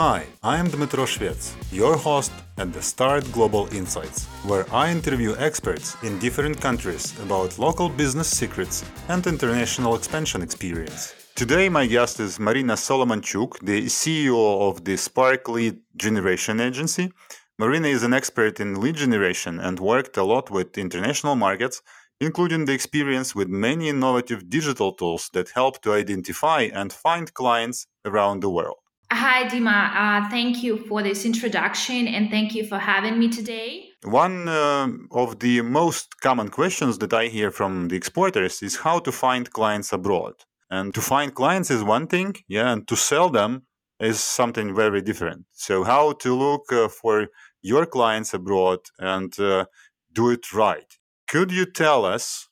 Hi, I am Dmytro Shvets, your host at the Start Global Insights, where I interview experts in different countries about local business secrets and international expansion experience. Today, my guest is Maryna Solomanchuk, the CEO of the Sparklead Generation Agency. Maryna is an expert in lead generation and worked a lot with international markets, including the experience with many innovative digital tools that help to identify and find clients around the world. Hi, Dima. Uh, thank you for this introduction and thank you for having me today. One uh, of the most common questions that I hear from the exporters is how to find clients abroad. And to find clients is one thing, yeah, and to sell them is something very different. So, how to look uh, for your clients abroad and uh, do it right. Could you tell us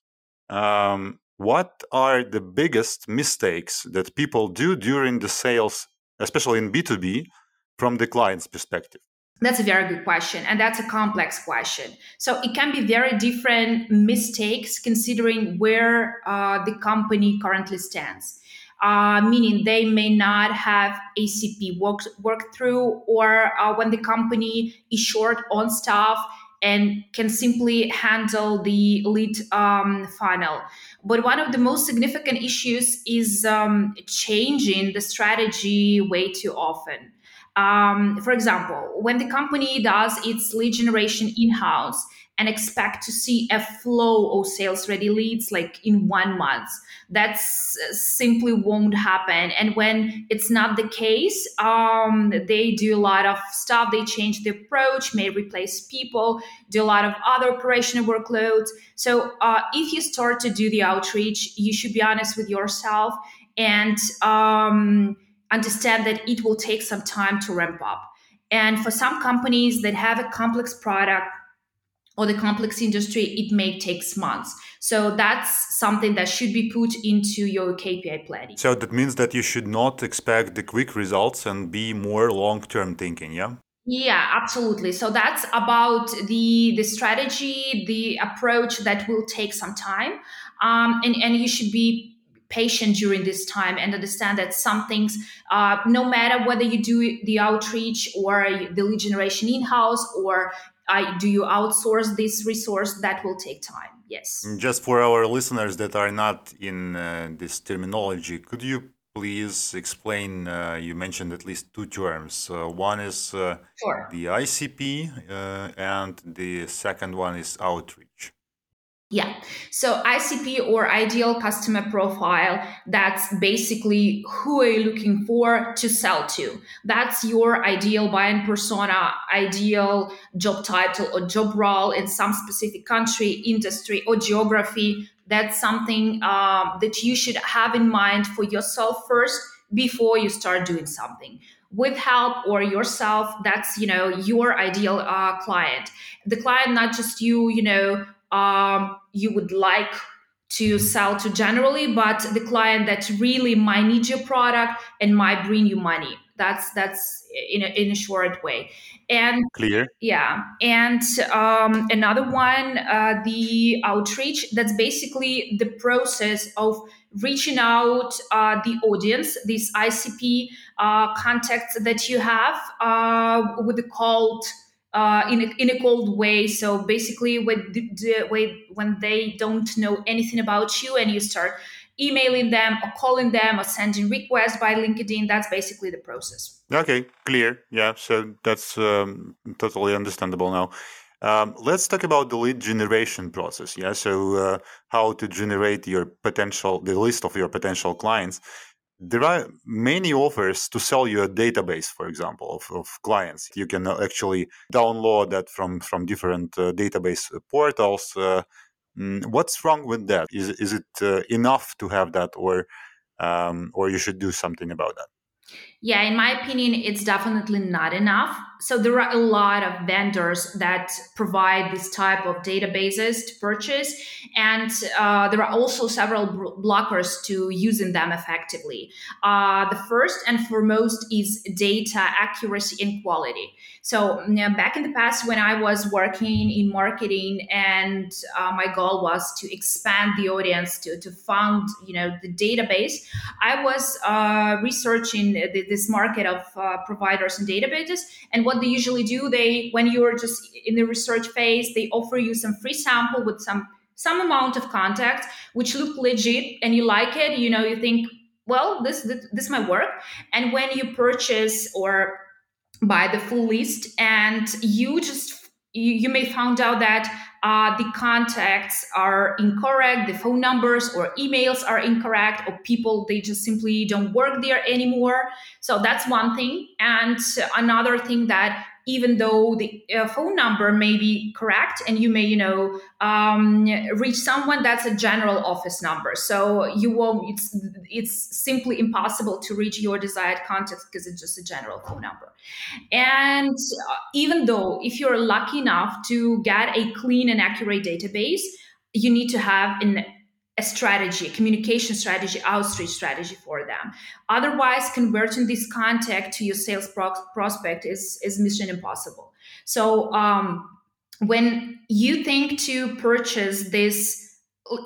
um, what are the biggest mistakes that people do during the sales especially in B2B, from the client's perspective? That's a very good question. And that's a complex question. So it can be very different mistakes considering where uh, the company currently stands. Uh, meaning they may not have ICP work, work through, or uh, when the company is short on staff and can simply handle the lead um, funnel. But one of the most significant issues is um, changing the strategy way too often. Um, for example, when the company does its lead generation in house, and expect to see a flow of sales ready leads like in one month. That simply won't happen. And when it's not the case, um, they do a lot of stuff. They change the approach, may replace people, do a lot of other operational workloads. So uh, if you start to do the outreach, you should be honest with yourself and um, understand that it will take some time to ramp up. And for some companies that have a complex product, or the complex industry, it may take months. So that's something that should be put into your KPI planning. So that means that you should not expect the quick results and be more long-term thinking, yeah? Yeah, absolutely. So that's about the the strategy, the approach that will take some time, um, and and you should be patient during this time and understand that some things, uh, no matter whether you do the outreach or the lead generation in house or I, do you outsource this resource? That will take time. Yes. Mm, just for our listeners that are not in uh, this terminology could you please explain uh, you mentioned at least two terms. Uh, one is uh, sure. the icp uh, and the second one is outreach yeah. So ICP or ideal customer profile, that's basically who are you looking for to sell to? That's your ideal buying persona, ideal job title or job role in some specific country, industry, or geography. That's something um, that you should have in mind for yourself first before you start doing something with help or yourself that's you know your ideal uh, client the client not just you you know um, you would like to sell to generally, but the client that really might need your product and might bring you money. That's that's in a, in a short way. And clear. Yeah, and um, another one, uh, the outreach. That's basically the process of reaching out uh, the audience, this ICP uh, contacts that you have uh, with the called uh, in, a, in a cold way. So basically, when, the, the, when they don't know anything about you and you start emailing them or calling them or sending requests by LinkedIn, that's basically the process. Okay, clear. Yeah, so that's um, totally understandable now. Um, let's talk about the lead generation process. Yeah, so uh, how to generate your potential, the list of your potential clients there are many offers to sell you a database for example of, of clients. You can actually download that from from different uh, database portals uh, mm, what's wrong with that? Is, is it uh, enough to have that or um, or you should do something about that yeah, in my opinion, it's definitely not enough. So there are a lot of vendors that provide this type of databases to purchase, and uh, there are also several blockers to using them effectively. Uh, the first and foremost is data accuracy and quality. So back in the past, when I was working in marketing, and uh, my goal was to expand the audience to to found you know the database, I was uh, researching the this market of uh, providers and databases. And what they usually do, they when you're just in the research phase, they offer you some free sample with some some amount of contacts which look legit and you like it you know you think well this this, this might work and when you purchase or buy the full list and you just you, you may found out that uh, the contacts are incorrect, the phone numbers or emails are incorrect, or people they just simply don't work there anymore. So that's one thing. And another thing that even though the uh, phone number may be correct and you may you know um, reach someone that's a general office number. So you won't it's it's simply impossible to reach your desired contact because it's just a general phone number. And uh, even though if you're lucky enough to get a clean and accurate database you need to have an a strategy, a communication strategy, outreach strategy for them. Otherwise, converting this contact to your sales pro- prospect is, is mission impossible. So um, when you think to purchase this,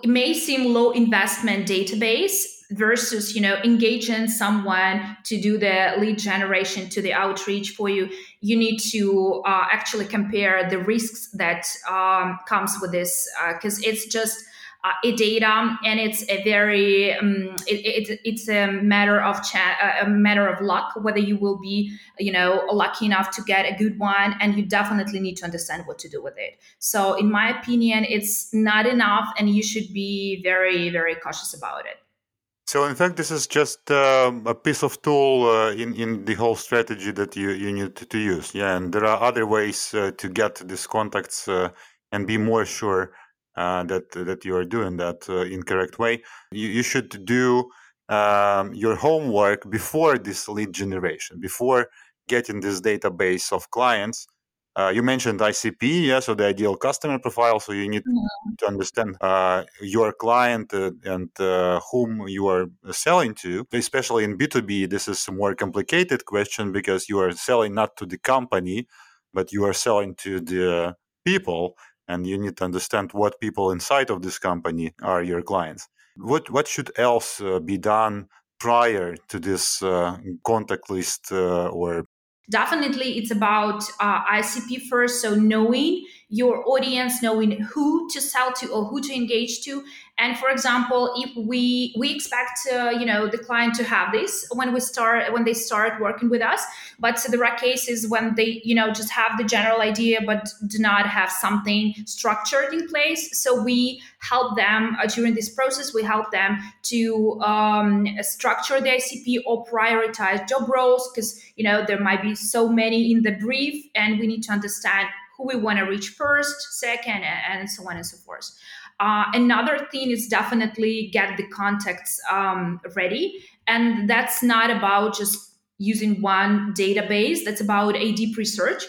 it may seem low investment database versus you know engaging someone to do the lead generation to the outreach for you you need to uh, actually compare the risks that um, comes with this because uh, it's just uh, a data and it's a very um, it, it, it's a matter of cha- a matter of luck whether you will be you know lucky enough to get a good one and you definitely need to understand what to do with it. So in my opinion it's not enough and you should be very very cautious about it. So in fact, this is just uh, a piece of tool uh, in in the whole strategy that you you need to, to use. Yeah, and there are other ways uh, to get these contacts uh, and be more sure uh, that that you are doing that uh, in correct way. You, you should do um, your homework before this lead generation, before getting this database of clients. Uh, you mentioned ICP, yeah, so the ideal customer profile. So you need mm-hmm. to understand uh, your client uh, and uh, whom you are selling to. Especially in B2B, this is a more complicated question because you are selling not to the company, but you are selling to the people and you need to understand what people inside of this company are your clients. What what should else uh, be done prior to this uh, contact list uh, or definitely it's about uh, icp first so knowing your audience knowing who to sell to or who to engage to. And for example if we we expect uh, you know the client to have this when we start when they start working with us. But there are cases when they you know just have the general idea but do not have something structured in place. So we help them uh, during this process we help them to um, structure the icp or prioritize job roles because you know there might be so many in the brief and we need to understand who we want to reach first second and so on and so forth uh, another thing is definitely get the contacts um, ready. And that's not about just using one database, that's about a deep research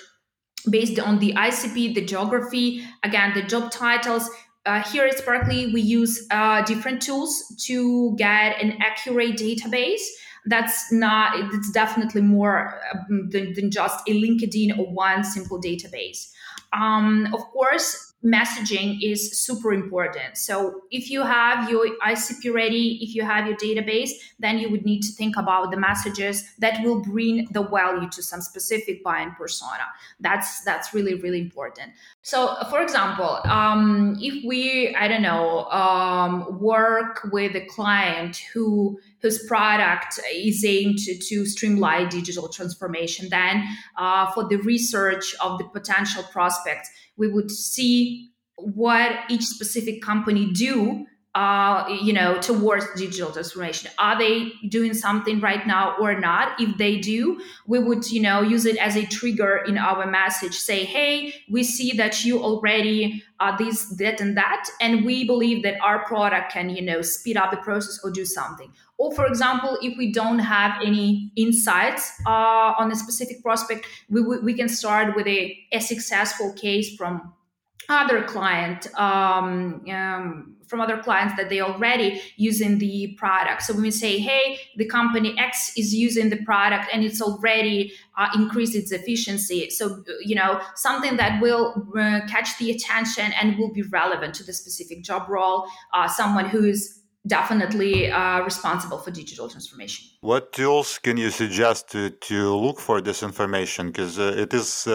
based on the ICP, the geography, again, the job titles. Uh, here at Sparklead, we use uh, different tools to get an accurate database. That's not, it's definitely more um, than, than, just a LinkedIn or one simple database. Um, of course, messaging is super important. So if you have your ICP ready, if you have your database, then you would need to think about the messages that will bring the value to some specific buying persona. That's that's really really important. So for example, um, if we I don't know um, work with a client who whose product is aimed to, to streamline digital transformation, then uh, for the research of the potential prospects we would see what each specific company do uh, you know towards digital transformation. Are they doing something right now or not? If they do we would you know use it as a trigger in our message. Say hey we see that you already uh, this that and that and we believe that our product can you know speed up the process or do something. Or for example if we don't have any insights uh, on a specific prospect we, we can start with a, a successful case from other client um, um, from other clients that they already using the product so when we say hey the company x is using the product and it's already uh, increased its efficiency so you know something that will uh, catch the attention and will be relevant to the specific job role uh, someone who's definitely uh, responsible for digital transformation. What tools can you suggest to, to look for this information? Because uh, it is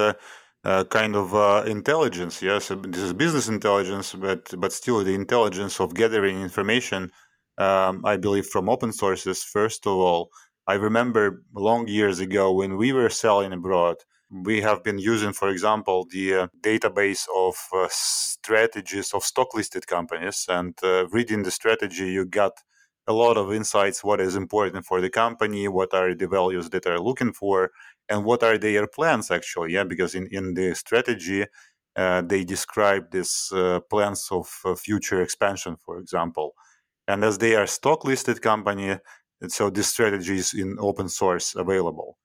uh, uh, kind of uh, intelligence, yes. This is business intelligence, but but still the intelligence of gathering information. Um, I believe from open sources. First of all, I remember long years ago when we were selling abroad we have been using, for example, the uh, database of uh, strategies of stock listed companies. And uh, reading the strategy, you got a lot of insights what is important for the company, what are the values that are looking for, and what are their plans actually. Yeah, because in, in the strategy, uh, they describe these uh, plans of uh, future expansion, for example. And as they are stock listed company, so this strategy is in open source available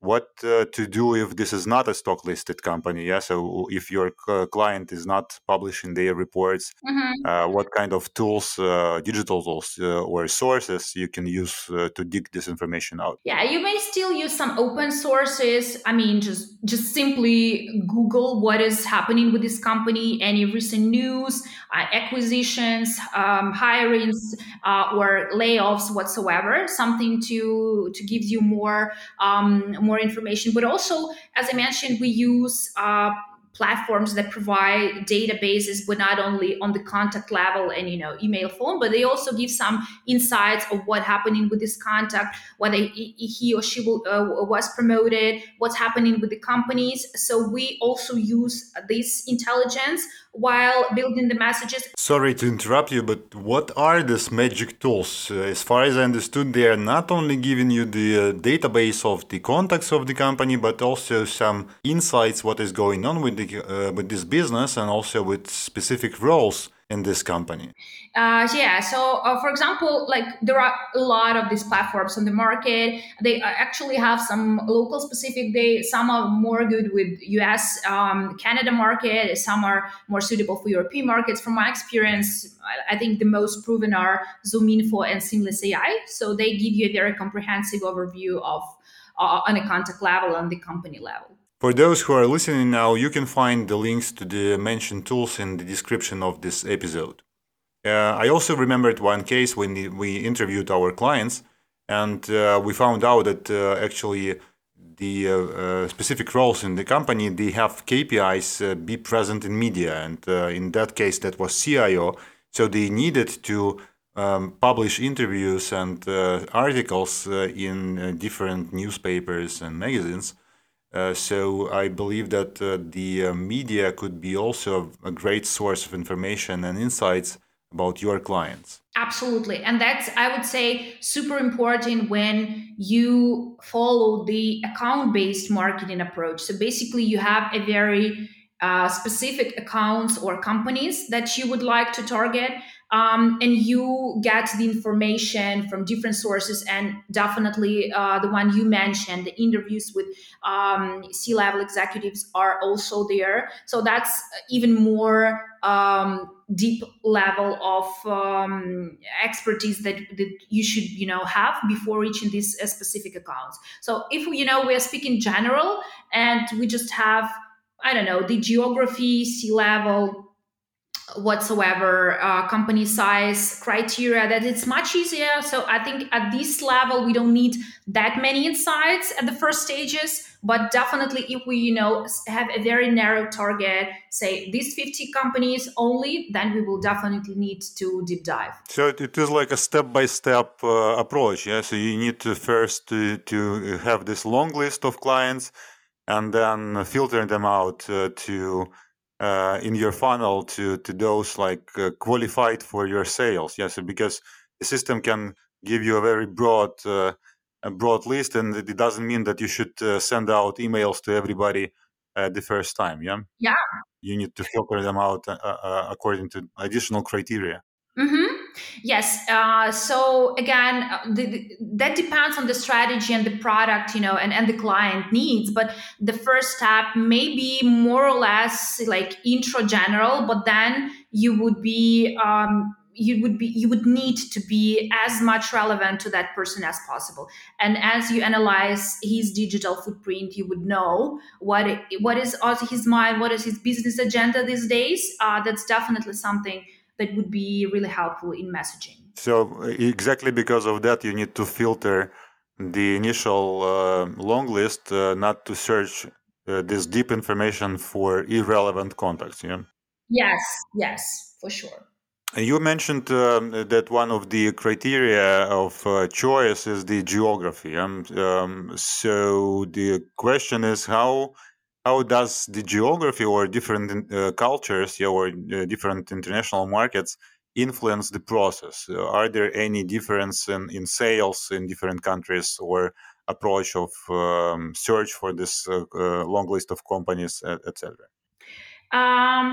what uh, to do if this is not a stock listed company yeah? So if your client is not publishing their reports mm-hmm. uh, what kind of tools uh, digital tools uh, or sources you can use uh, to dig this information out? Yeah you may still use some open sources. I mean just just simply google what is happening with this company any recent news uh, acquisitions um, hirings or layoffs whatsoever something to to give you more um, more information. But also, as I mentioned, we use uh, platforms that provide databases but not only on the contact level and you know email phone but they also give some insights of what happening with this contact whether he or she will, uh, was promoted what's happening with the companies so we also use this intelligence while building the messages. Sorry to interrupt you but what are these magic tools? Uh, as far as i understood they are not only giving you the uh, database of the contacts of the company but also some insights what is going on with the uh, with this business and also with specific roles in this company? Uh, yeah. So, uh, for example, like there are a lot of these platforms on the market. They uh, actually have some local specific. They some are more good with U.S. Um, Canada market. Some are more suitable for European markets. From my experience, I, I think the most proven are ZoomInfo and Seamless AI. So they give you a very comprehensive overview of uh, on a contact level on the company level. For those who are listening now, you can find the links to the mentioned tools in the description of this episode. Uh, I also remembered one case when we interviewed our clients, and uh, we found out that uh, actually the uh, uh, specific roles in the company they have KPIs uh, be present in media, and in that case that was CIO. So they needed to um, publish interviews and articles in different newspapers and magazines uh, so I believe that uh, the uh, media could be also a great source of information and insights about your clients. Absolutely. And that's, I would say, super important when you follow the account based marketing approach. So basically, you have a very uh, specific accounts or companies that you would like to target um, and you get the information from different sources and definitely uh, the one you mentioned the interviews with um, c-level executives are also there. So that's even more um, deep level of um, expertise that, that you should you know have before reaching these uh, specific accounts. So if you know we're speaking general and we just have i don't know the geography c-level whatsoever uh, company size criteria that it's much easier. So i think at this level we don't need that many insights at the first stages but definitely if we you know have a very narrow target say these 50 companies only then we will definitely need to deep dive. So it is like a step-by-step uh, approach yeah? So you need to first to, to have this long list of clients and then filter them out uh, to uh, in your funnel to to those like uh, qualified for your sales. Yes, because the system can give you a very broad uh, a broad list, and it doesn't mean that you should uh, send out emails to everybody the first time. Yeah. Yeah. You need to filter them out uh, uh, according to additional criteria. Mm-hmm. Yes. Uh, so again, uh, the, the, that depends on the strategy and the product, you know, and, and the client needs. But the first step may be more or less like intro general, but then you would be um, you would be you would need to be as much relevant to that person as possible and as you analyze his digital footprint you would know what what is on his mind what is his business agenda these days uh, that's definitely something that would be really helpful in messaging. So exactly because of that, you need to filter the initial uh, long list, uh, not to search uh, this deep information for irrelevant contacts. Yeah. Yes. Yes, for sure. You mentioned um, that one of the criteria of uh, choice is the geography. Um, um, so the question is how how does the geography or different uh, cultures or uh, different international markets influence the process? Uh, are there any difference in, in sales in different countries or approach of um, search for this uh, uh, long list of companies, etc.? Um,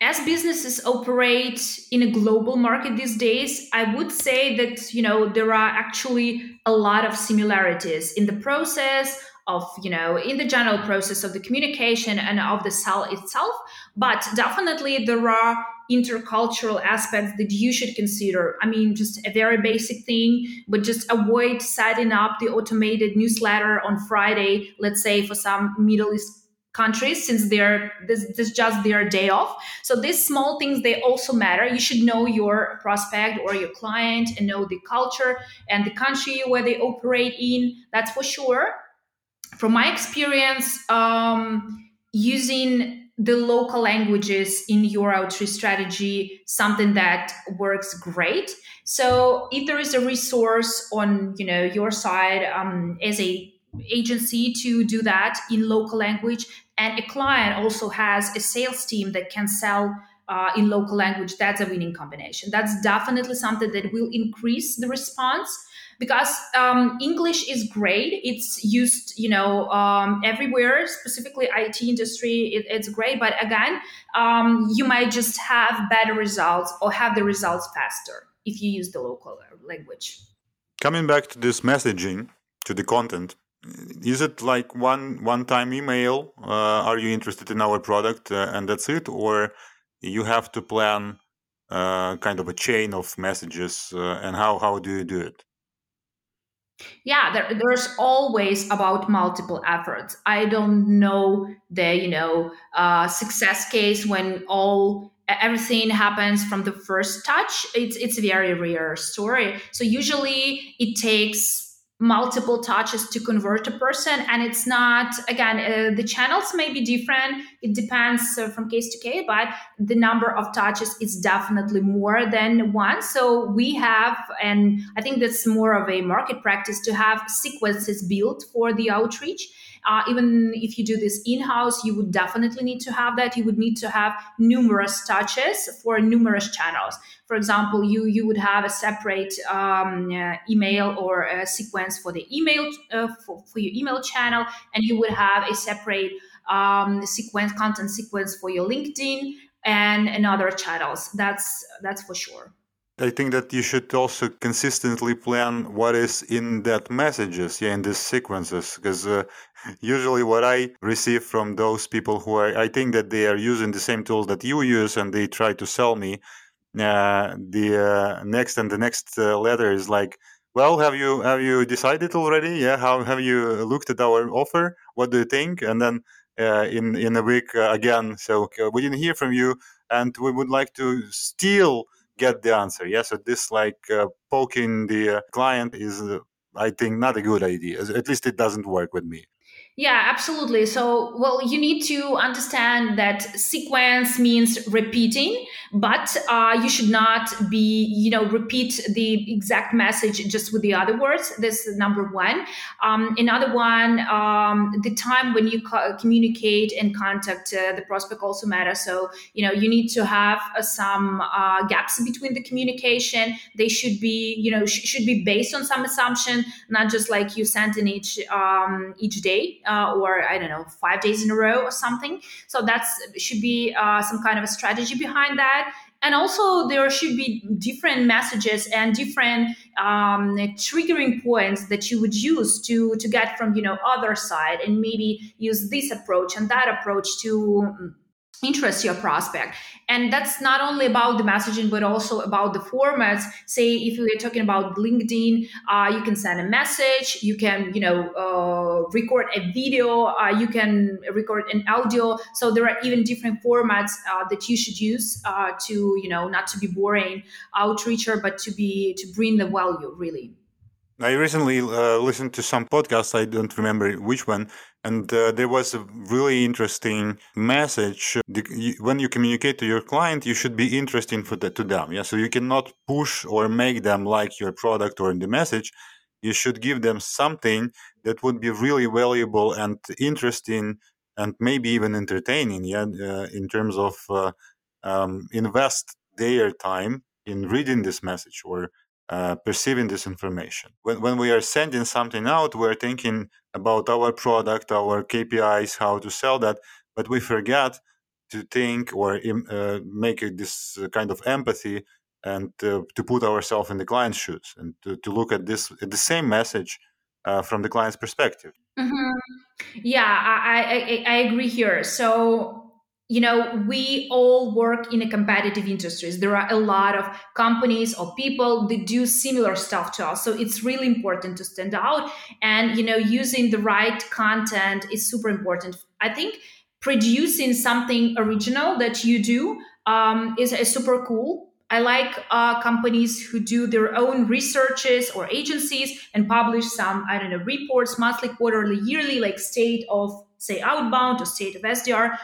as businesses operate in a global market these days, I would say that you know there are actually a lot of similarities in the process of you know in the general process of the communication and of the cell itself but definitely there are intercultural aspects that you should consider. I mean just a very basic thing but just avoid setting up the automated newsletter on friday let's say for some middle east countries since they're this, this is just their day off. So these small things they also matter. You should know your prospect or your client and know the culture and the country where they operate in that's for sure from my experience, um, using the local languages in your outreach strategy something that works great. So if there is a resource on you know your side um, as a agency to do that in local language and a client also has a sales team that can sell uh, in local language that's a winning combination. That's definitely something that will increase the response because um, English is great. It's used, you know, um, everywhere. Specifically, IT industry, it, it's great. But again, um, you might just have better results or have the results faster if you use the local language. Coming back to this messaging, to the content, is it like one one time email? Uh, are you interested in our product uh, and that's it, or you have to plan uh, kind of a chain of messages? Uh, and how how do you do it? Yeah, there, there's always about multiple efforts. I don't know the you know uh, success case when all everything happens from the first touch. It's it's a very rare story. So usually it takes multiple touches to convert a person and it's not again uh, the channels may be different. It depends uh, from case to case but the number of touches is definitely more than one. So we have and i think that's more of a market practice to have sequences built for the outreach uh, even if you do this in house, you would definitely need to have that. You would need to have numerous touches for numerous channels. For example, you you would have a separate um, uh, email or a sequence for the email uh, for, for your email channel, and you would have a separate um, sequence content sequence for your LinkedIn and, and other channels. That's that's for sure. I think that you should also consistently plan what is in that messages, yeah, in these sequences, because uh, usually what I receive from those people who are, I think that they are using the same tools that you use, and they try to sell me. Uh, the uh, next and the next uh, letter is like, well, have you have you decided already? Yeah, how have you looked at our offer? What do you think? And then uh, in in a week uh, again, so we didn't hear from you, and we would like to steal get the answer. Yeah, so this like uh, poking the uh, client is, uh, I think, not a good idea. At least it doesn't work with me. Yeah, absolutely. So, well, you need to understand that sequence means repeating, but uh, you should not be, you know, repeat the exact message just with the other words. This is number one. Um, another one, um, the time when you co- communicate and contact uh, the prospect also matters. So, you know, you need to have uh, some uh, gaps between the communication. They should be, you know, sh- should be based on some assumption, not just like you sent in each um, each day uh, or I don't know five days in a row or something. So that should be uh, some kind of a strategy behind that. And also, there should be different messages and different um, triggering points that you would use to to get from you know other side, and maybe use this approach and that approach to interests your prospect. And that's not only about the messaging but also about the formats. Say if we're talking about linkedin uh, you can send a message you can you know uh, record a video uh, you can record an audio. So there are even different formats uh, that you should use uh, to you know not to be boring outreacher but to be to bring the value really. I recently uh, listened to some podcasts. I don't remember which one, and uh, there was a really interesting message. When you communicate to your client, you should be interesting for the, to them. Yeah, so you cannot push or make them like your product or in the message. You should give them something that would be really valuable and interesting, and maybe even entertaining. Yeah, uh, in terms of uh, um, invest their time in reading this message or uh, perceiving this information. When, when we are sending something out, we're thinking about our product, our KPIs, how to sell that, but we forget to think or uh, make this kind of empathy and uh, to put ourselves in the client's shoes and to, to look at this at the same message uh, from the client's perspective. Mm-hmm. Yeah, I, I, I agree here. So you know we all work in a competitive industries. There are a lot of companies or people that do similar stuff to us. So it's really important to stand out. And you know using the right content is super important. I think producing something original that you do um, is, is super cool. I like uh, companies who do their own researches or agencies and publish some, I don't know, reports, monthly, quarterly, yearly, like state of, say, outbound or state of SDR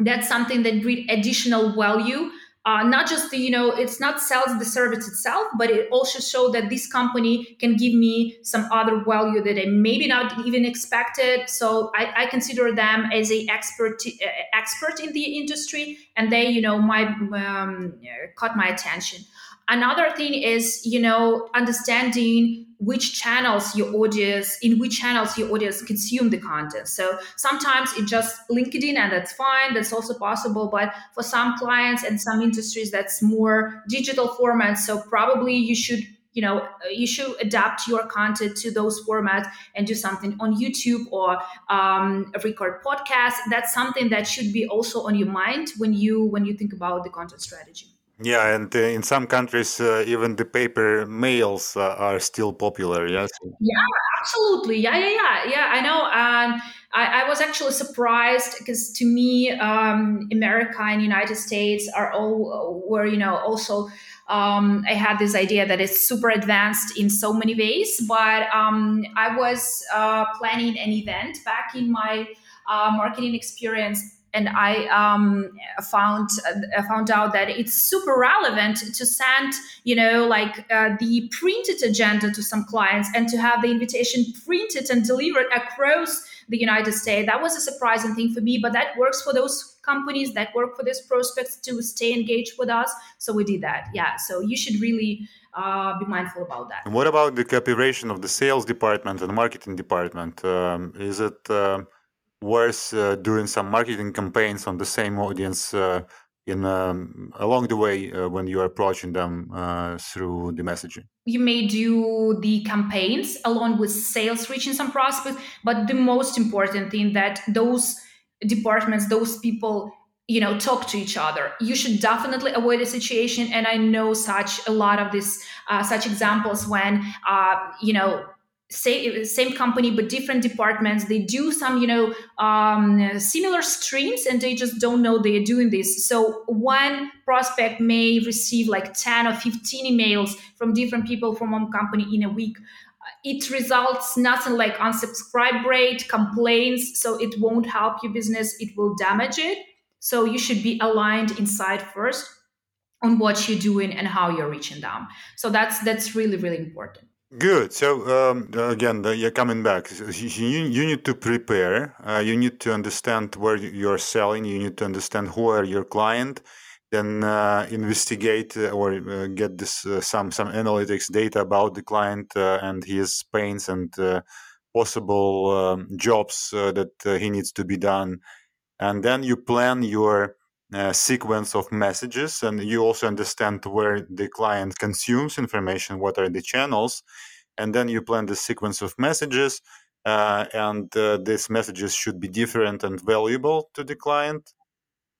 that's something that bring additional value uh, not just you know it's not sells the service itself but it also show that this company can give me some other value that i maybe not even expected. So i, I consider them as a expert uh, expert in the industry and they you know might um, caught my attention another thing is you know understanding which channels your audience in which channels your audience consume the content. So sometimes it just linkedin and that's fine that's also possible but for some clients and some industries that's more digital formats. So probably you should you know you should adapt your content to those formats and do something on youtube or um, record podcast that's something that should be also on your mind when you when you think about the content strategy yeah, and uh, in some countries, uh, even the paper mails uh, are still popular. Yes. Yeah, absolutely. Yeah, yeah, yeah, yeah. I know. and I, I was actually surprised because to me, um, America and United States are all were you know also. Um, I had this idea that it's super advanced in so many ways, but um, I was uh, planning an event back in my uh, marketing experience and I um, found uh, found out that it's super relevant to send you know like uh, the printed agenda to some clients and to have the invitation printed and delivered across the United States. That was a surprising thing for me, but that works for those companies that work for these prospects to stay engaged with us. So we did that. Yeah. So you should really uh, be mindful about that. And what about the cooperation of the sales department and marketing department? Um, is it uh, worth uh, doing some marketing campaigns on the same audience uh, in um, along the way uh, when you are approaching them uh, through the messaging. You may do the campaigns along with sales reaching some prospects but the most important thing that those departments those people you know talk to each other. You should definitely avoid a situation and i know such a lot of this uh, such examples when uh, you know say same company but different departments. They do some you know um, similar streams and they just don't know they're doing this. So one prospect may receive like 10 or 15 emails from different people from one company in a week. It results nothing like unsubscribe rate complaints so it won't help your business. It will damage it. So you should be aligned inside first on what you're doing and how you're reaching them so that's that's really really important Good. So um, again, the, you're coming back. You, you need to prepare. Uh, you need to understand where you're selling. You need to understand who are your client. Then uh, investigate uh, or uh, get this uh, some some analytics data about the client uh, and his pains and possible um, jobs that he needs to be done. And then you plan your sequence of messages and you also understand where the client consumes information what are the channels and then you plan the sequence of messages uh, and uh, these messages should be different and valuable to the client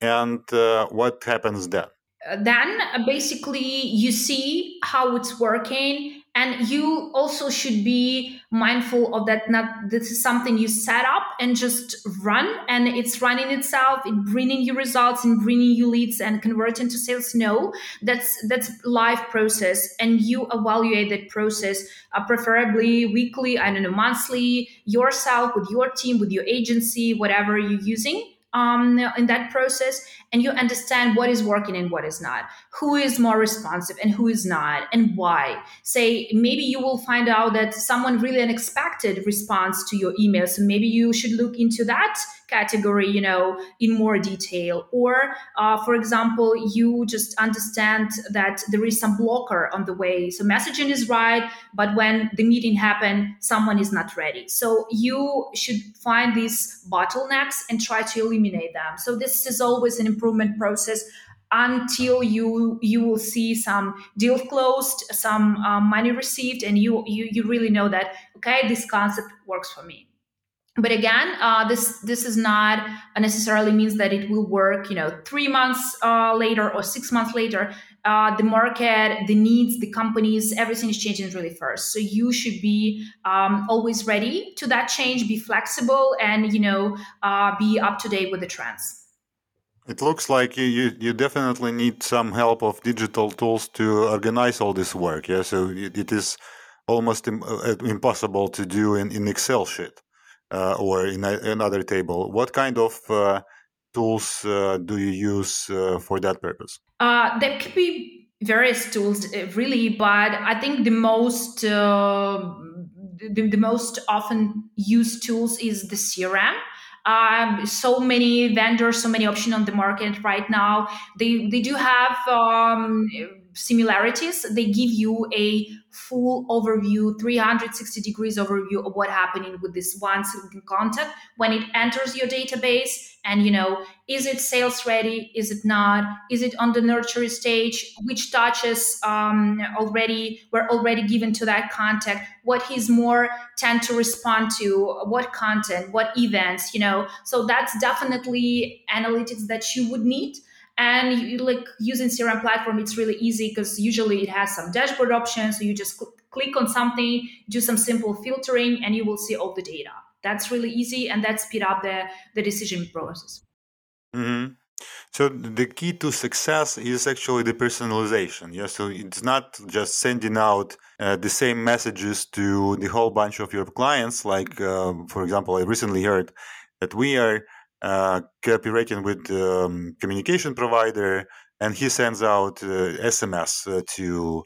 And uh, what happens then? Uh, then uh, basically you see how it's working and you also should be mindful of that not this is something you set up and just run and it's running itself it bringing you results and bringing you leads and converting to sales. No that's that's live process and you evaluate that process uh, preferably weekly i don't know monthly yourself with your team with your agency whatever you're using um, in that process and you understand what is working and what is not who is more responsive and who is not and why. Say maybe you will find out that someone really unexpected responds to your email so maybe you should look into that category you know in more detail. Or uh, for example you just understand that there is some blocker on the way. So messaging is right but when the meeting happen someone is not ready. So you should find these bottlenecks and try to eliminate them. So this is always an improvement process until you you will see some deal closed some uh, money received and you, you you really know that okay this concept works for me. But again uh, this this is not necessarily means that it will work you know three months uh, later or six months later. Uh, the market the needs the companies everything is changing really fast. So you should be um, always ready to that change be flexible and you know uh, be up to date with the trends it looks like you, you, you definitely need some help of digital tools to organize all this work yeah so it, it is almost Im- uh, impossible to do in, in excel sheet uh, or in a, another table. What kind of uh, tools uh, do you use uh, for that purpose? Uh, there could be various tools, uh, really, but I think the most the, the, most often used tools is the CRM. Um, so many vendors, so many options on the market right now. They they do have um, similarities. They give you a full overview, 360 degrees overview of what happening with this one single contact when it enters your database. And you know, is it sales ready? Is it not? Is it on the nurture stage? Which touches um, already were already given to that contact? What he's more tend to respond to? What content? What events? You know, so that's definitely analytics that you would need and you, like using crm platform it's really easy because usually it has some dashboard options. So you just cl- click on something do some simple filtering and you will see all the data. That's really easy and that speed up the, the decision process. Mm-hmm. so the key to success is actually the personalization. Yeah so it's not just sending out uh, the same messages to the whole bunch of your clients like uh, for example i recently heard that we are uh, cooperating with the um, communication provider, and he sends out uh, SMS uh, to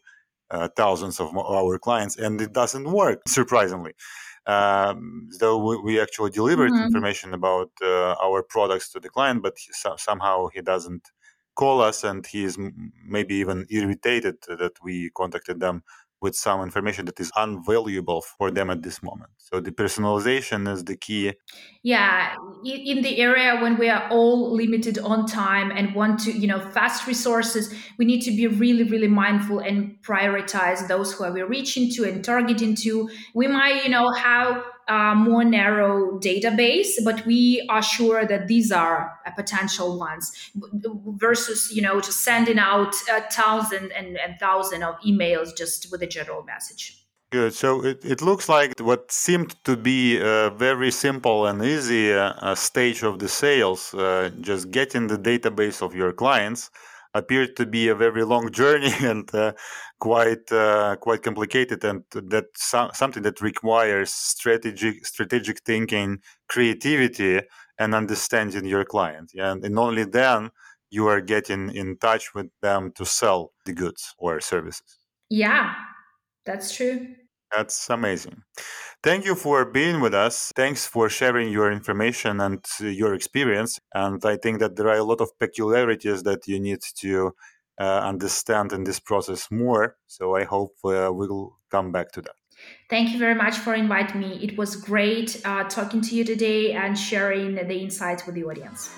uh, thousands of our clients, and it doesn't work, surprisingly. Um, though we, we actually delivered mm-hmm. information about uh, our products to the client, but he, so, somehow he doesn't call us, and he is maybe even irritated that we contacted them with some information that is unvaluable for them at this moment. So the personalization is the key. Yeah, in the area when we are all limited on time and want to, you know, fast resources, we need to be really, really mindful and prioritize those who are we reaching to and targeting to. We might, you know, have a more narrow database, but we are sure that these are potential ones versus, you know, just sending out a thousand and, and thousand of emails just with a general message. Good. So it, it looks like what seemed to be a very simple and easy uh, stage of the sales, uh, just getting the database of your clients, appeared to be a very long journey and uh, quite uh, quite complicated and that so- something that requires strategic strategic thinking creativity and understanding your client and, and only then you are getting in touch with them to sell the goods or services. Yeah that's true that's amazing. Thank you for being with us. Thanks for sharing your information and your experience. And I think that there are a lot of peculiarities that you need to uh, understand in this process more. So I hope uh, we'll come back to that. Thank you very much for inviting me. It was great uh, talking to you today and sharing the insights with the audience.